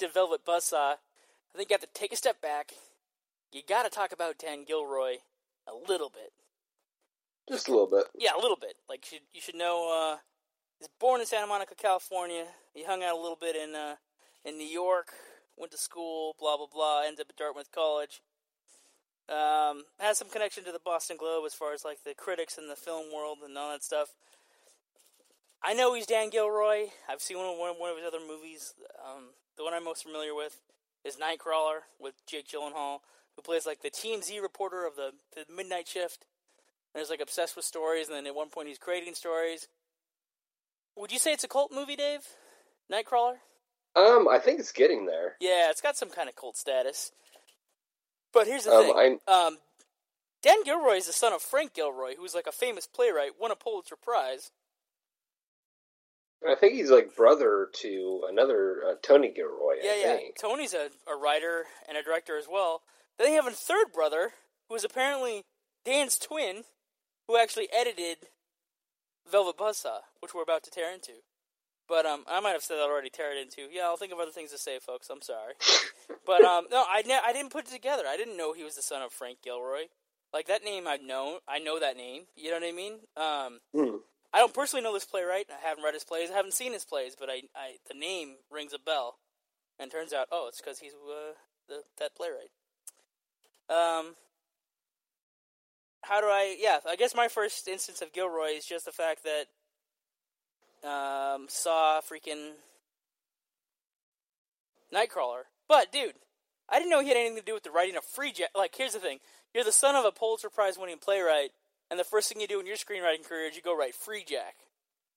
Into Velvet Buzzsaw, I think you have to take a step back. You got to talk about Dan Gilroy a little bit. Just a little bit. Yeah, a little bit. Like you should, you should know. Uh, he's born in Santa Monica, California. He hung out a little bit in uh, in New York. Went to school. Blah blah blah. Ended up at Dartmouth College. Um, has some connection to the Boston Globe as far as like the critics and the film world and all that stuff. I know he's Dan Gilroy. I've seen one of, one of his other movies. Um, the one I'm most familiar with is Nightcrawler with Jake Gyllenhaal, who plays like the TMZ reporter of the, the midnight shift. And is like obsessed with stories, and then at one point he's creating stories. Would you say it's a cult movie, Dave? Nightcrawler? Um, I think it's getting there. Yeah, it's got some kind of cult status. But here's the Um, thing. Um, Dan Gilroy is the son of Frank Gilroy, who's like a famous playwright, won a Pulitzer Prize. I think he's like brother to another uh, Tony Gilroy. Yeah, I yeah. think. Tony's a, a writer and a director as well. Then they have a third brother who is apparently Dan's twin, who actually edited Velvet Buzzsaw, which we're about to tear into. But um, I might have said that already. Tear it into. Yeah, I'll think of other things to say, folks. I'm sorry. but um, no, I ne- I didn't put it together. I didn't know he was the son of Frank Gilroy. Like that name, I know. I know that name. You know what I mean? Um, Hmm. I don't personally know this playwright. I haven't read his plays. I haven't seen his plays, but I, I the name rings a bell. And turns out, oh, it's because he's uh, the, that playwright. Um, how do I? Yeah, I guess my first instance of Gilroy is just the fact that um, saw freaking Nightcrawler. But dude, I didn't know he had anything to do with the writing of Freejack. Like, here's the thing: you're the son of a Pulitzer Prize-winning playwright, and the first thing you do in your screenwriting career is you go write Freejack.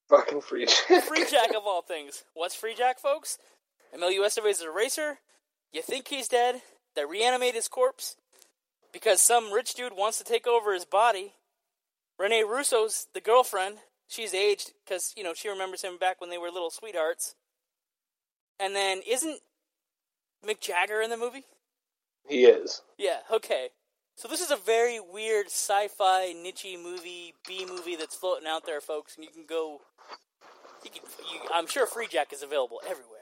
Fucking free. Jack. Freejack of all things. What's Freejack, folks? Emilio Estevez is a racer. You think he's dead. They reanimate his corpse because some rich dude wants to take over his body. Rene Russo's the girlfriend. She's aged because, you know, she remembers him back when they were little sweethearts. And then isn't Mick Jagger in the movie? he is. Yeah, okay. So this is a very weird sci-fi niche movie, B movie that's floating out there, folks, and you can go. You can, you, I'm sure Freejack is available everywhere.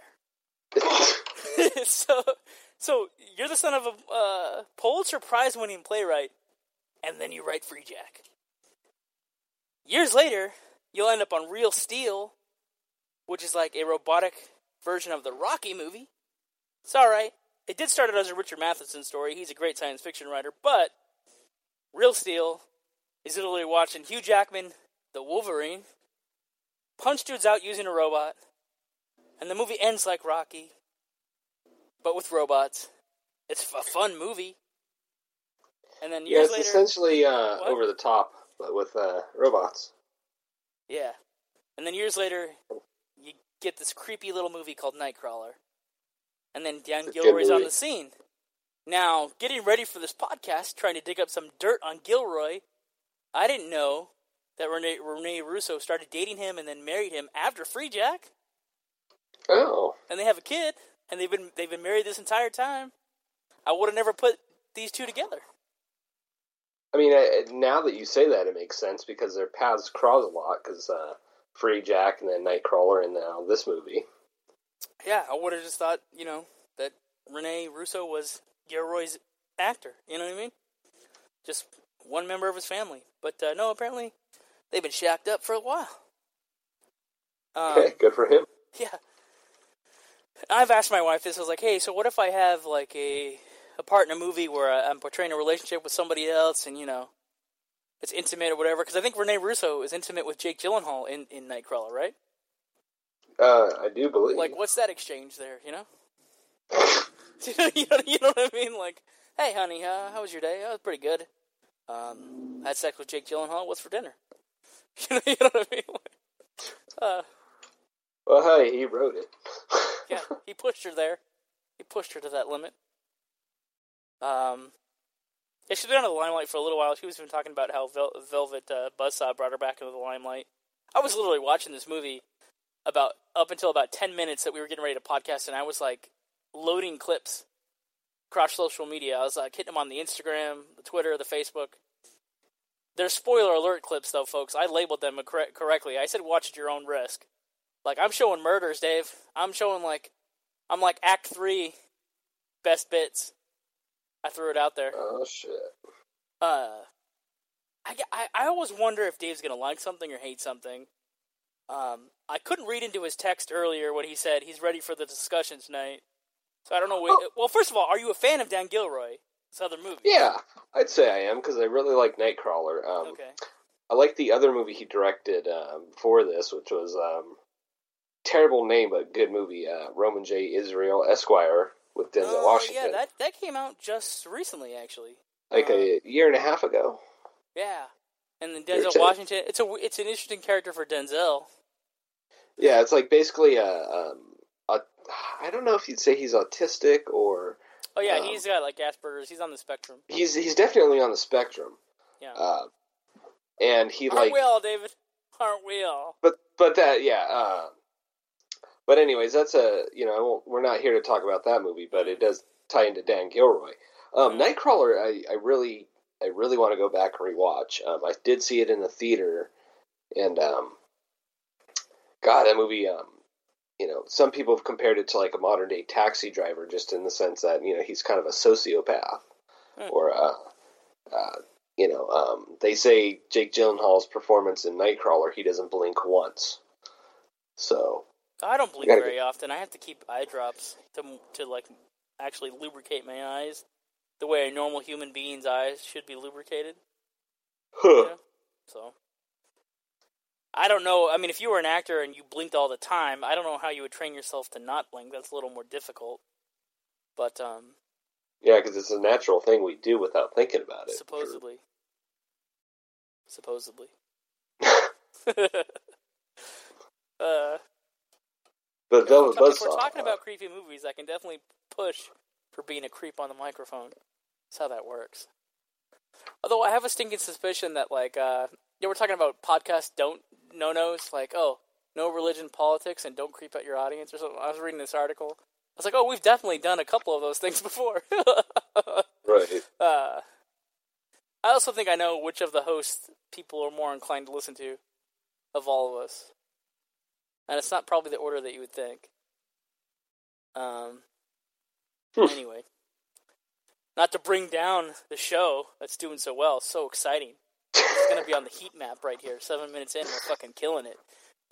so, so you're the son of a uh, Pulitzer Prize-winning playwright, and then you write Freejack. Years later, you'll end up on Real Steel, which is like a robotic version of the Rocky movie. It's all right. It did start out as a Richard Matheson story. He's a great science fiction writer, but Real Steel is literally watching Hugh Jackman, the Wolverine, punch dudes out using a robot, and the movie ends like Rocky, but with robots. It's a fun movie. And then Yeah, years it's later, essentially uh, over the top, but with uh, robots. yeah, and then years later, you get this creepy little movie called Nightcrawler, and then Dan It's Gilroy's on the scene. Now, getting ready for this podcast, trying to dig up some dirt on Gilroy, I didn't know that Rene, Rene Russo started dating him and then married him after Freejack, Oh, and they have a kid, and they've been they've been married this entire time. I would have never put these two together. I mean, uh, now that you say that, it makes sense because their paths cross a lot. Because uh, Freejack and then Nightcrawler, and now this movie. Yeah, I would have just thought, you know, that Rene Russo was Gilroy's actor. You know what I mean? Just one member of his family. But uh, no, apparently they've been shacked up for a while. Um, Okay, good for him. yeah. I've asked my wife this. I was like, hey, so what if I have like a a part in a movie where I'm portraying a relationship with somebody else, and you know, it's intimate or whatever? Because I think Rene Russo is intimate with Jake Gyllenhaal in in Nightcrawler, right? Uh, I do believe. Like, what's that exchange there? You know? you, know, you know what I mean? Like, hey, honey, uh, how was your day? Oh, it was pretty good. Um, I had sex with Jake Gyllenhaal. What's for dinner? you know what I mean? Uh, well, hey, he wrote it. yeah, he pushed her there. He pushed her to that limit. Um, yeah, she's been out of the limelight for a little while. She was even talking about how Vel- Velvet uh, Buzzsaw brought her back into the limelight. I was literally watching this movie about up until about ten minutes that we were getting ready to podcast, and I was like loading clips across social media. I was like hitting them on the Instagram, the Twitter, the Facebook. They're spoiler alert clips, though, folks. I labeled them cor- correctly. I said watch at your own risk. Like I'm showing murders, Dave. I'm showing like I'm like Act Three, best bits. I threw it out there. Oh shit. Uh, I, I, I always wonder if Dave's gonna like something or hate something. Um, I couldn't read into his text earlier when he said he's ready for the discussion tonight. So I don't know. Oh. Well, first of all, are you a fan of Dan Gilroy? This other movie? Yeah, I'd say I am because I really like Nightcrawler. Um, Okay. I like the other movie he directed um, before this, which was um, terrible name but good movie. Uh, Roman J. Israel Esquire with Denzel Oh Washington, yeah, that that came out just recently, actually. like uh, a year and a half ago. Yeah, and then Denzel Washington. It's a it's an interesting character for Denzel. Yeah, it's like basically a, um, a I don't know if you'd say he's autistic or Oh yeah, Um, he's got like Asperger's. He's on the spectrum. he's he's definitely on the spectrum. Yeah. Uh, and he Aren't like we all, David? Aren't we all? but but that yeah uh but anyways that's a you know I won't, we're not here to talk about that movie but it does tie into dan gilroy um Mhm. nightcrawler i i really i really want to go back and rewatch um i did see it in the theater and um god that movie um you know some people have compared it to like a modern day taxi driver just in the sense that you know he's kind of a sociopath Hmm. or uh uh you know, um, they say Jake Gyllenhaal's performance in Nightcrawler, he doesn't blink once. So, I don't blink very often. I have to keep eye drops to to like actually lubricate my eyes the way a normal human being's eyes should be lubricated. huh. Yeah. So I don't know. I mean, if you were an actor and you blinked all the time, I don't know how you would train yourself to not blink. That's a little more difficult. But um, yeah, because it's a natural thing we do without thinking about it. supposedly, supposedly. uh, But Velvet if we're talking uh, about creepy movies, I can definitely push for being a creep on the microphone. That's how that works. Although I have a stinking suspicion that, like, uh, yeah, we're talking about podcast don't no nos, like, oh, no religion, politics, and don't creep out your audience or something. I was reading this article. I was like, oh, we've definitely done a couple of those things before. right. uh, I also think I know which of the hosts people are more inclined to listen to of all of us. And it's not probably the order that you would think. Um, Hmm. anyway, not to bring down the show that's doing so well, so exciting. It's to be on the heat map right here. Seven minutes in, we're fucking killing it.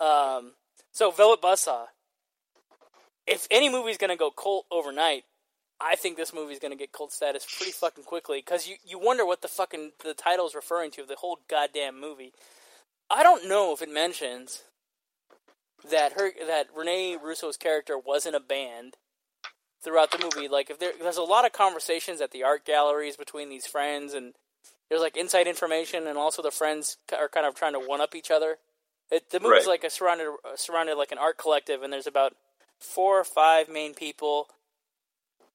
Um, so, Velvet Buzzsaw. If any movie's to go cult overnight, I think this movie's to get cult status pretty fucking quickly because you, you wonder what the fucking the title's referring to, the whole goddamn movie. I don't know if it mentions that her that Rene Russo's character was in a band throughout the movie. Like, if there, there's a lot of conversations at the art galleries between these friends, and there's like inside information, and also the friends are kind of trying to one up each other. It, the movie's Right. like a surrounded surrounded like an art collective, and there's about four or five main people.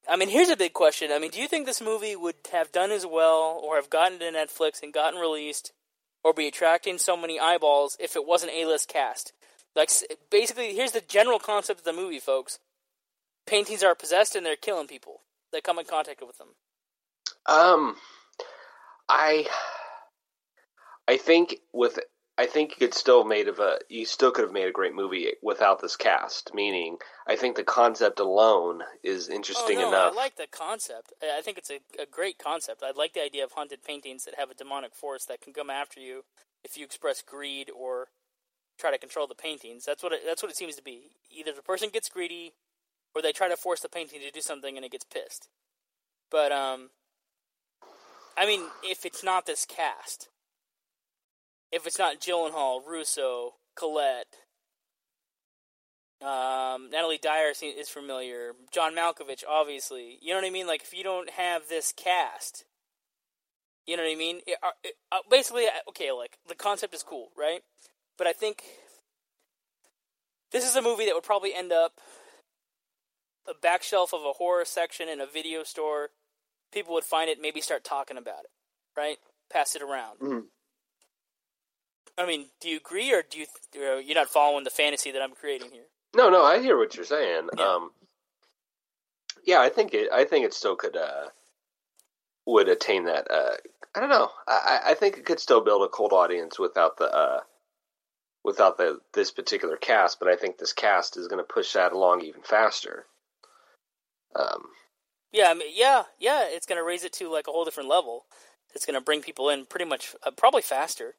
I mean, here's a big question. I mean, do you think this movie would have done as well, or have gotten to Netflix and gotten released, or be attracting so many eyeballs if it wasn't A-list cast? Like, basically, here's the general concept of the movie, folks. Paintings are possessed and they're killing people that come in contact with them. Um, I, I think with I think you could still made of a you still could have made a great movie without this cast. Meaning, I think the concept alone is interesting oh, no, enough. I like the concept. I I think it's a, a great concept. I like the idea of haunted paintings that have a demonic force that can come after you if you express greed or try to control the paintings. That's what it, that's what it seems to be. Either the person gets greedy, or they try to force the painting to do something and it gets pissed. But um, I mean, if it's not this cast, if it's not Gyllenhaal, Russo, Colette, Um, Natalie Dyer is familiar. John Malkovich, obviously. You know what I mean? Like, if you don't have this cast, you know what I mean? It, uh, it, uh, basically, uh, okay, like the concept is cool, right? But I think this is a movie that would probably end up a back shelf of a horror section in a video store. People would find it, maybe start talking about it, right? Pass it around. Mm-hmm. I mean, do you agree, or do you uh, you're not following the fantasy that I'm creating here? No, no, I hear what you're saying. Yeah. Um, yeah, I think it. I think it still could uh, would attain that. Uh, I don't know. I, I think it could still build a cold audience without the uh, without the this particular cast. But I think this cast is going to push that along even faster. Um, yeah, I mean, yeah, yeah. It's going to raise it to like a whole different level. It's going to bring people in pretty much, uh, probably faster.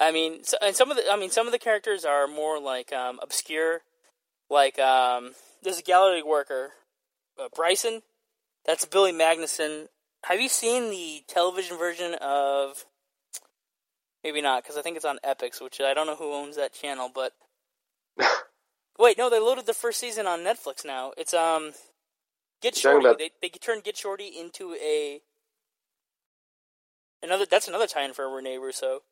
I mean, so, and some of the, I mean, some of the characters are more like um, obscure. Like um, there's a gallery worker, uh, Bryson. That's Billy Magnussen. Have you seen the television version of? Maybe not, because I think it's on Epix, which I don't know who owns that channel. But wait, no, they loaded the first season on Netflix now. It's um, Get Shorty. About... They they turned Get Shorty into a another. That's another tie-in for Rene Russo.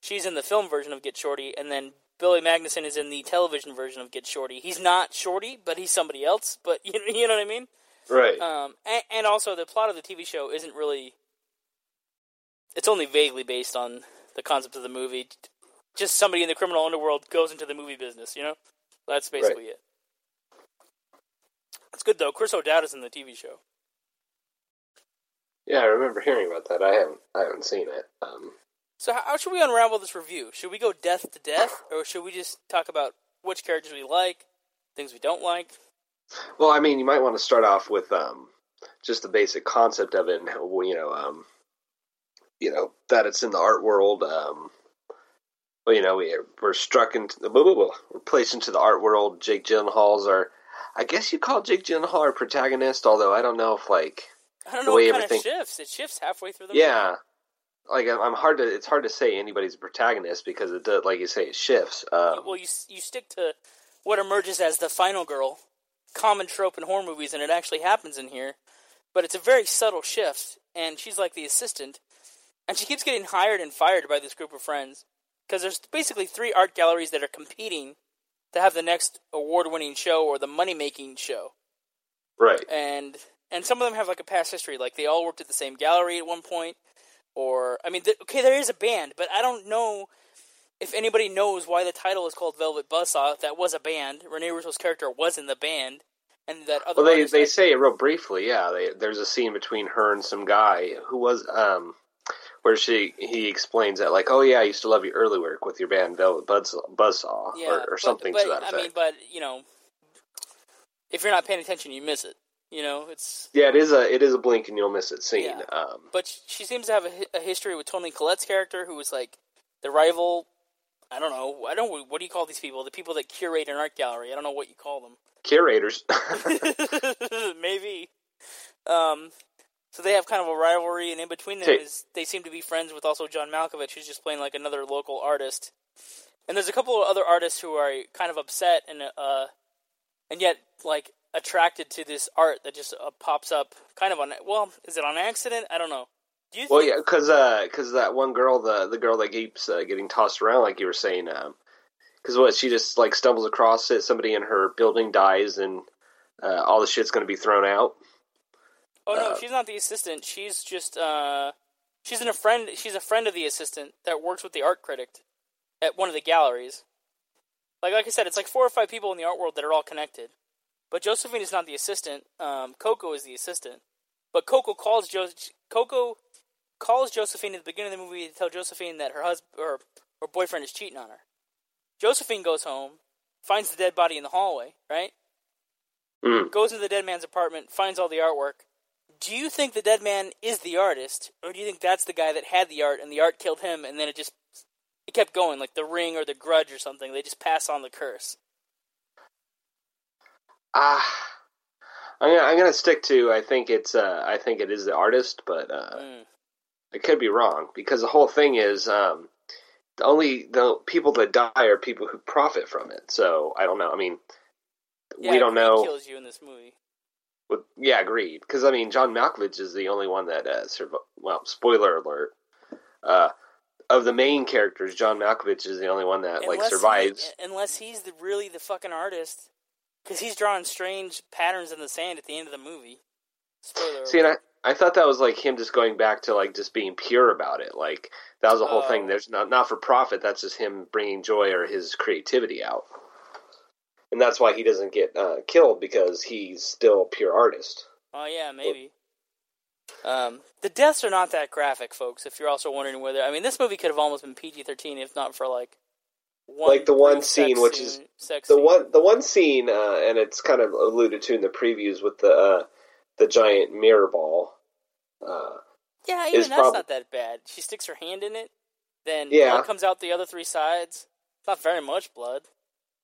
She's in the film version of Get Shorty, and then Billy Magnussen is in the television version of Get Shorty. He's not Shorty, but he's somebody else. But you you know what I mean? Right. Um, and, and also the plot of the TV show isn't really. It's only vaguely based on the concept of the movie. Just somebody in the criminal underworld goes into the movie business. You know, that's basically right. it. It's good though. Chris O'Dowd is in the TV show. Yeah, I remember hearing about that. I haven't I haven't seen it. Um, so how should we unravel this review? Should we go death to death, or should we just talk about which characters we like, things we don't like? Well, I mean, you might want to start off with um, just the basic concept of it, and how, you know, um, you know that it's in the art world. Um, well, you know, we, we're struck into the blah, blah, blah, we're placed into the art world. Jake Gyllenhaal's our, I guess you call Jake Gyllenhaal our protagonist, although I don't know if like I don't know what kind everything... of shifts. It shifts halfway through the movie. yeah. Movie like I'm hard to it's hard to say anybody's a protagonist because it does like you say it shifts. Um, well, you you stick to what emerges as the final girl, common trope in horror movies, and it actually happens in here, but it's a very subtle shift, and she's like the assistant, and she keeps getting hired and fired by this group of friends because there's basically three art galleries that are competing to have the next award-winning show or the money-making show. Right. And and some of them have like a past history, like they all worked at the same gallery at one point or I mean, th- okay, there is a band, but I don't know if anybody knows why the title is called Velvet Buzzsaw. That was a band. Rene Russo's character was in the band, and that other. Well, they they say it real briefly. Yeah, they, there's a scene between her and some guy who was um, where she he explains that like, oh yeah, I used to love your early work with your band Velvet Buzzsaw, Buzzsaw yeah, or, or something but, to that effect. I mean, but you know, if you're not paying attention, you miss it. You know, it's yeah, it is a it is a blink and you'll miss it scene. Yeah. Um, but she seems to have a, a, history with Toni Collette's character, who was like the rival. I don't know. I don't. What do you call these people? The people that curate an art gallery. I don't know what you call them. Curators. Maybe. Um, so they have kind of a rivalry, and in between them is they seem to be friends with also John Malkovich, who's just playing like another local artist. And there's a couple of other artists who are kind of upset and uh, and yet like attracted to this art that just uh, pops up kind of on well is it on accident? I don't know. Do you well yeah because because uh, that one girl the the girl that keeps uh, getting tossed around like you were saying because um, what she just like stumbles across it somebody in her building dies and uh, all the shit's going to be thrown out oh no uh, she's not the assistant she's just uh she's in a friend she's a friend of the assistant that works with the art critic at one of the galleries like like i said it's like four or five people in the art world that are all connected but Josephine is not the assistant. Um, Coco is the assistant. But Coco calls jo- Coco calls Josephine at the beginning of the movie to tell Josephine that her husband or her boyfriend is cheating on her. Josephine goes home, finds the dead body in the hallway, right? Mm. Goes into the dead man's apartment, finds all the artwork. Do you think the dead man is the artist, or do you think that's the guy that had the art and the art killed him, and then it just it kept going like the ring or the grudge or something? They just pass on the curse. Ah, I'm gonna, I'm gonna stick to. I think it's. Uh, I think it is the artist, but uh, mm. I could be wrong because the whole thing is um, the only the people that die are people who profit from it. So I don't know. I mean, Yeah, we don't know. kills you in this movie. With, yeah, agreed. Because I mean, John Malkovich is the only one that uh, survived. Well, spoiler alert. Uh, of the main characters, John Malkovich is the only one that like Unless he- survives. unless he's the, really the fucking artist, because he's drawing strange patterns in the sand at the end of the movie. Spoiler. See, and. I, I thought that was like him just going back to like just being pure about it. Like that was the whole Oh. thing. There's not not for profit. That's just him bringing joy or his creativity out. And that's why he doesn't get uh, killed because he's still a pure artist. Oh yeah, maybe. Um, the deaths are not that graphic, folks. If you're also wondering whether, I mean, this movie could have almost been PG-13 if not for like one Like the one scene, which is The scene. one the one scene, uh, and it's kind of alluded to in the previews with the uh, the giant mirror ball. Uh, Yeah, even that's prob- not that bad. She sticks her hand in it, then Yeah. blood comes out the other three sides. It's not very much blood.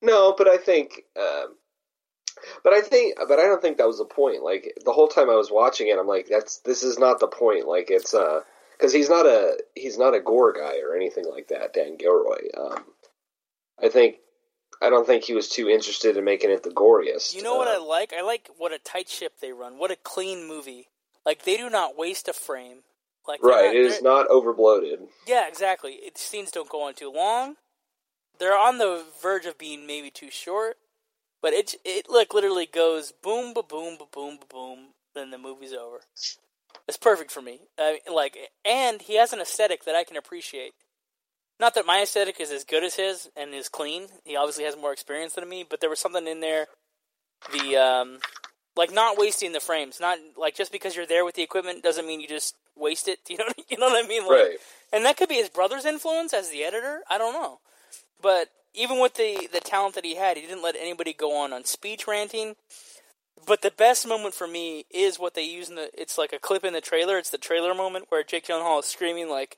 No, but I think, um, but I think, but I don't think that was the point. Like the whole time I was watching it, I'm like, that's this is not the point. Like it's uh, because he's not a he's not a gore guy or anything like that. Dan Gilroy. Um, I think I don't think he was too interested in making it the goriest. You know what I Uh, like? I like what a tight ship they run. What a clean movie. Like they do not waste a frame. Like right? not- It is not overbloated. Yeah, exactly. It, scenes don't go on too long. They're on the verge of being maybe too short, but it it like literally goes boom, ba boom, ba boom, ba boom. Then the movie's over. It's perfect for me. I mean, like, and he has an aesthetic that I can appreciate. Not that my aesthetic is as good as his and is clean. He obviously has more experience than me, but there was something in there. The um, like not wasting the frames. Not like just because you're there with the equipment doesn't mean you just waste it. You know, you know what I mean? Like, Right. and that could be his brother's influence as the editor. I don't know. But even with the, the talent that he had, he didn't let anybody go on on speech ranting. But the best moment for me is what they use in the. It's like a clip in the trailer. It's the trailer moment where Jake Gyllenhaal is screaming like,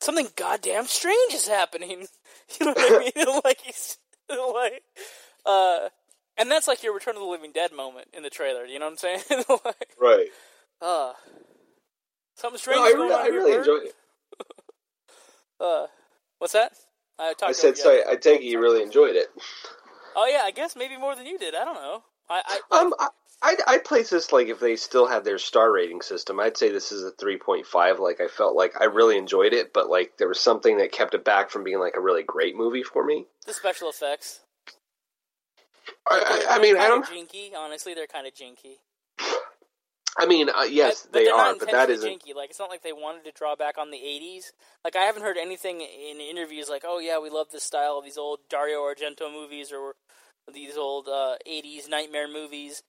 "Something goddamn strange is happening." You know what I mean? like he's like, uh, and that's like your Return of the Living Dead moment in the trailer. You know what I'm saying? like, Right. uh, something strange No, I going really, on I really Bert? enjoy it. Uh, what's that? I, talked I said, sorry. I take it you really enjoyed it. Oh yeah, I guess maybe more than you did. I don't know. I, I Um, I, I'd, I'd place this like if they still had their star rating system. I'd say this is a three point five. Like I felt like I really enjoyed it, but like there was something that kept it back from being like a really great movie for me. the special effects. I, I, I mean, I don't. Jinky, honestly, they're kind of jinky. I mean, uh, yes, but, but they they're but that isn't. jinky. Like it's not like they wanted to draw back on the '80s. Like I haven't heard anything in interviews like, "Oh yeah, we love this style of these old Dario Argento movies or these old uh, '80s nightmare movies."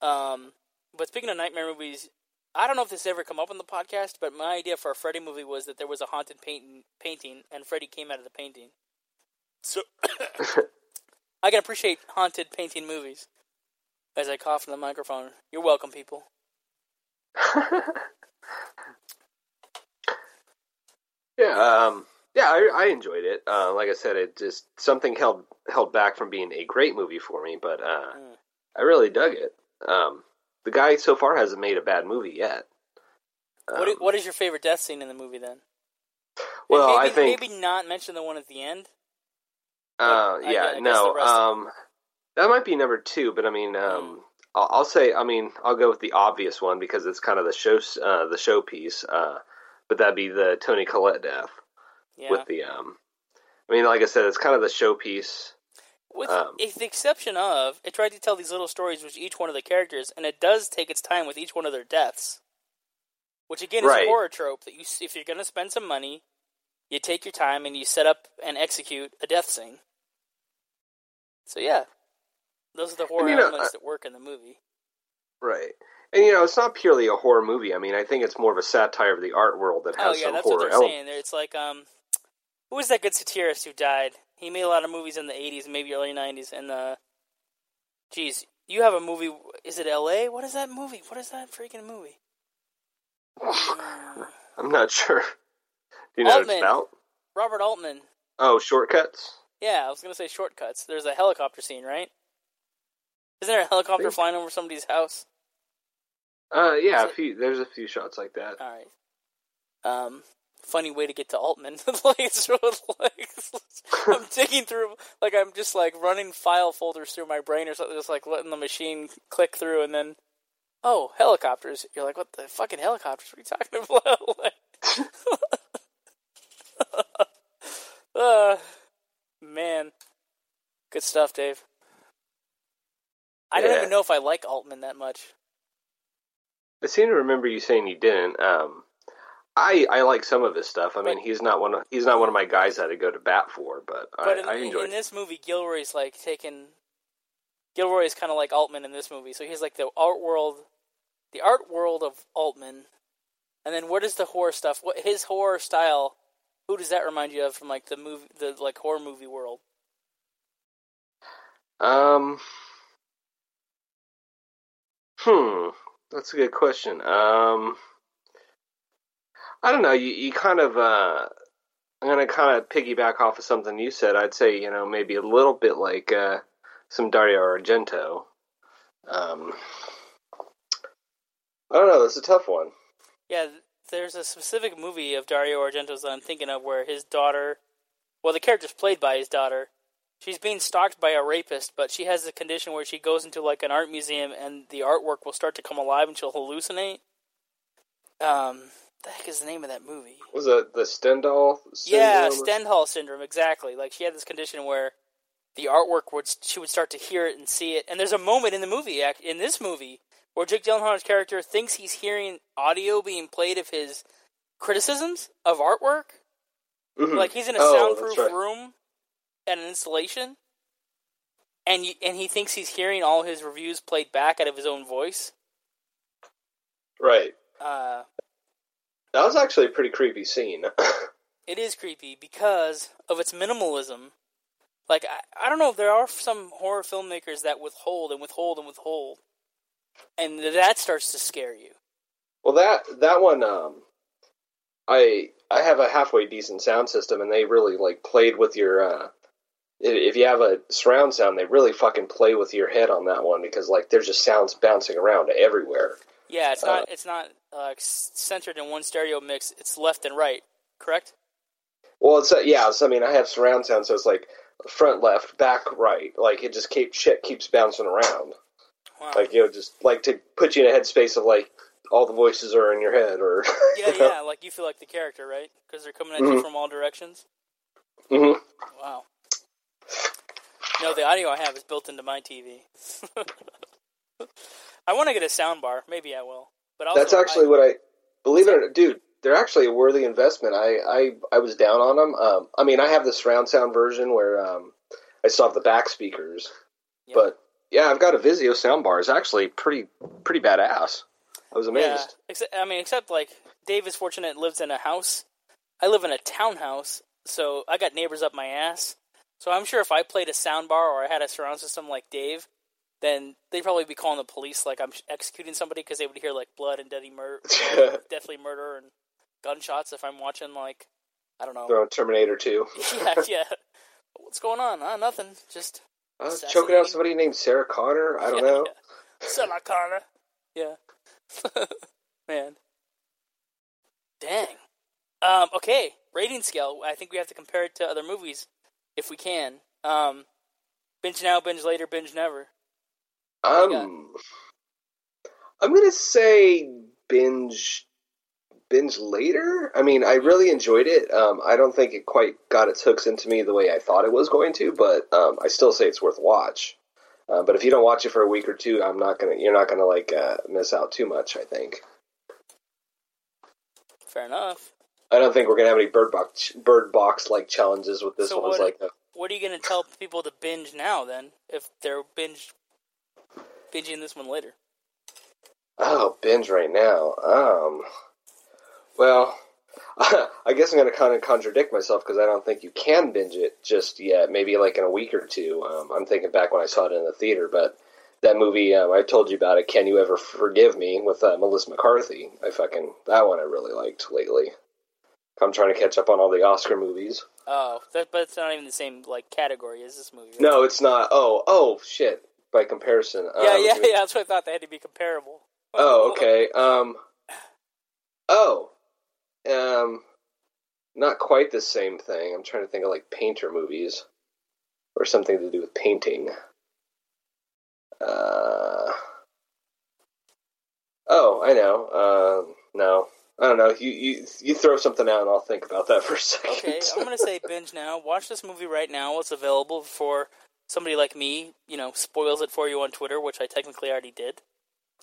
Um, but speaking of nightmare movies, I don't know if this ever come up on the podcast, but my idea for a Freddy movie was that there was a haunted painting, painting, and Freddy came out of the painting. So I can appreciate haunted painting movies. As I cough in the microphone, you're welcome, people. yeah, um, yeah, I, I enjoyed it. Uh, like I said, it just something held held back from being a great movie for me, but uh, Mm. I really dug it. Um, the guy so far hasn't made a bad movie yet. What, i- Um, what is your favorite death scene in the movie then? Well, maybe, I think maybe not mention the one at the end. Uh, I- I yeah, no. Um, that might be number two, but I mean, um, I'll, I'll say, I mean, I'll go with the obvious one because it's kind of the show, uh, the showpiece. Uh, but that'd be the Toni Collette death Yeah. with the, um, I mean, like I said, it's kind of the showpiece. With um, with the exception of, it tried to tell these little stories with each one of the characters, and it does take its time with each one of their deaths. Which again is a horror trope that you, if you're going to spend some money, you take your time and you set up and execute a death scene. So yeah, those are the horror know, elements I- that work in the movie. Right. And, you know, it's not purely a horror movie. I mean, I think it's more of a satire of the art world that has Oh has yeah, some that's what horror they're elements. saying. It's like um, who was that good satirist who died? He made a lot of movies in the '80s, maybe early '90s, and uh, geez, you have a movie. Is it L.A.? What is that movie? What is that freaking movie? I'm not sure. Do you know what Altman. it's about? Robert Altman. Oh, Shortcuts? Yeah, I was gonna say shortcuts. There's a helicopter scene, right? Isn't there a helicopter Think- flying over somebody's house? Uh, yeah, a few, there's a few shots like that. All right. Um, funny way to get to Altman. like, it's sort like I'm digging through, like I'm just like running file folders through my brain or something, just like letting the machine click through, and then oh, helicopters. You're like, what the fucking helicopters? What are you talking about? like, uh, man, good stuff, Dave. I don't Yeah. even know if I like Altman that much. I seem to remember you saying you didn't. Um, I I like some of his stuff. I mean, But- he's not one of he's not one of my guys that I go to bat for, but, But I, I in, enjoy. in this movie, Gilroy's like taking. Gilroy is kind of like Altman in this movie, so he's like the art world, the art world of Altman, and then what is the horror stuff? What his horror style? Who does that remind you of from like the movie, the like horror movie world? Um, hmm, that's a good question. Um, I don't know. You you kind of uh, I'm gonna kind of piggyback off of something you said. I'd say you know maybe a little bit like uh, some Dario Argento. Um, I don't know. That's a tough one. Yeah, there's a specific movie of Dario Argento's that I'm thinking of where his daughter, well, the character's played by his daughter. She's being stalked by a rapist, but she has a condition where she goes into like an art museum and the artwork will start to come alive and she'll hallucinate. Um, the heck is the name of that movie? Was it the Stendhal? Yeah, syndrome or- Stendhal syndrome, exactly. Like she had this condition where the artwork would she would start to hear it and see it. And there's a moment in the movie, act- in this movie, where Jake Gyllenhaal's character thinks he's hearing audio being played of his criticisms of artwork. Mhm. Like he's in a Oh, soundproof right. room at an installation, and you, and he thinks he's hearing all his reviews played back out of his own voice. Right. Uh, That was actually a pretty creepy scene. it is creepy because of its minimalism. Like I, I don't know, if there are some horror filmmakers that withhold and withhold and withhold, and that starts to scare you. well, that that one, um, I I have a halfway decent sound system, and they really like played with your. Uh, if you have a surround sound, they really fucking play with your head on that one because like there's just sounds bouncing around everywhere. Yeah, it's Uh, not it's not uh, centered in one stereo mix. It's left and right, correct? Well, it's uh, yeah. So I mean, I have surround sound, so it's like front left, back right. Like it just keeps shit keeps bouncing around. Wow. Like you know, just like to put you in a headspace of like all the voices are in your head, or yeah, yeah, like you feel like the character, right? Because they're coming at you Mhm. from all directions. Mm-hmm. Wow. No, the audio I have is built into my TV. I want to get a sound bar. Maybe I will. But also, That's actually I, what I believe it or not, dude. They're actually a worthy investment. I, I, I was down on them. Um, I mean, I have the surround sound version where um, I still have the back speakers, Yeah. but yeah, I've got a Vizio sound bar. It's actually pretty pretty badass. I was Yeah, amazed. except I mean, except like Dave is fortunate lives in a house. I live in a townhouse, so I got neighbors up my ass. So I'm sure if I played a sound bar or I had a surround system like Dave, then they'd probably be calling the police like I'm executing somebody because they would hear like blood and deadly murder, deathly murder and gunshots. If I'm watching like I don't know, Throwing Terminator Two, yeah, yeah. What's going on? Uh, nothing. Just uh, choking out somebody named Sarah Connor. I don't yeah, know. Yeah. Sarah Connor. Yeah. Man. Dang. Um, okay, rating scale. I think we have to compare it to other movies if we can. Um, binge now, binge later, binge never. Um, I'm gonna say binge binge later. I mean, I really enjoyed it. Um, I don't think it quite got its hooks into me the way I thought it was going to, but um, I still say it's worth a watch. Uh, but if you don't watch it for a week or two, I'm not gonna. You're not gonna like uh, miss out too much. I think. Fair enough. I don't think we're gonna have any bird box bird box like challenges with this So one. What- like, a, What are you going to tell people to binge now then if they're binge binging this one later? oh, binge right now. Um, well, I guess I'm going to kind of contradict myself because I don't think you can binge it just yet. Maybe like in a week or two. Um, I'm thinking back when I saw it in the theater, but that movie um, I told you about it. Can you ever forgive me with uh, Melissa McCarthy? I fucking that one I really liked lately. I'm trying to catch up on all the Oscar movies. Oh, that, but it's not even the same like category as this movie. right? No, it's not. Oh, oh shit. By comparison, Yeah, um, yeah, yeah. That's what I thought. They had to be comparable. Oh, okay. Um. Oh. Um. not quite the same thing. I'm trying to think of like painter movies or something to do with painting. Uh, oh, I know. Uh, no, I don't know. You, you you throw something out, and I'll think about that for a second. Okay, I'm gonna say binge now. Watch this movie right now. It's available for somebody like me. You know, spoils it for you on Twitter, which I technically already did.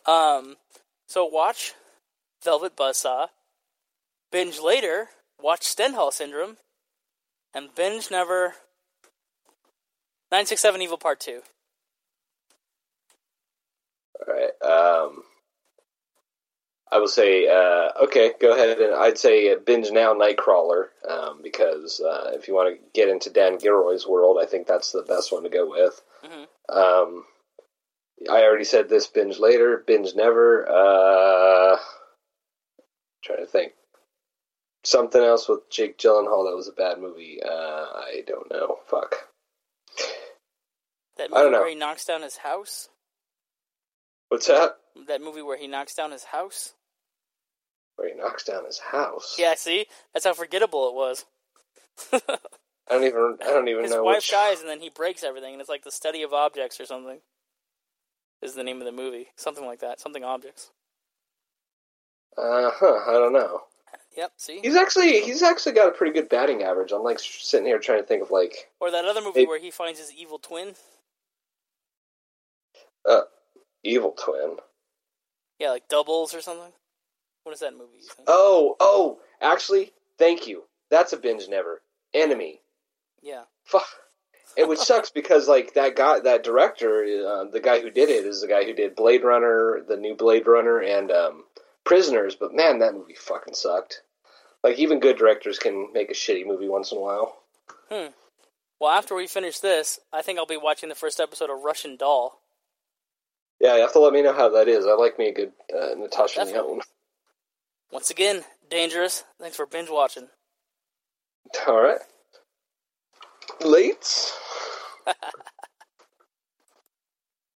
Um, so watch Velvet Buzzsaw. Binge later. Watch Stendhal Syndrome, and binge never. Nine six seven Evil Part Two. All right. Um, I will say, uh, okay, go ahead, and I'd say binge now Nightcrawler um, because uh, if you want to get into Dan Gilroy's world, I think that's the best one to go with. Mhm. Um, I already said this binge later, binge never. Uh, trying to think. Something else with Jake Gyllenhaal that was a bad movie. Uh, I don't know. Fuck. That I don't movie know. where he knocks down his house. What's that? That movie where he knocks down his house. Where he knocks down his house. Yeah, see, that's how forgettable it was. I don't even. I don't even His know wife which. dies, and then he breaks everything, and it's like the study of objects or something. Is the name of the movie something like that? Something objects. Uh huh. I don't know. Yep. See, He's actually he's actually got a pretty good batting average. I'm like sitting here trying to think of like or that other movie where he finds his evil twin. uh, Evil Twin. Yeah, like Doubles or something. What is that movie? You think? Oh oh, actually, thank you. That's a binge never. Enemy. Yeah. Fuck. It which sucks because like that guy, that director, uh, the guy who did it is the guy who did Blade Runner, the new Blade Runner, and um, Prisoners. But man, that movie fucking sucked. Like even good directors can make a shitty movie once in a while. Hmm. Well, after we finish this, I think I'll be watching the first episode of Russian Doll. Yeah, you have to let me know how that is. I like me a good uh, Natasha. Lyonne. Once again, dangerous. Thanks for binge watching. All right. Late.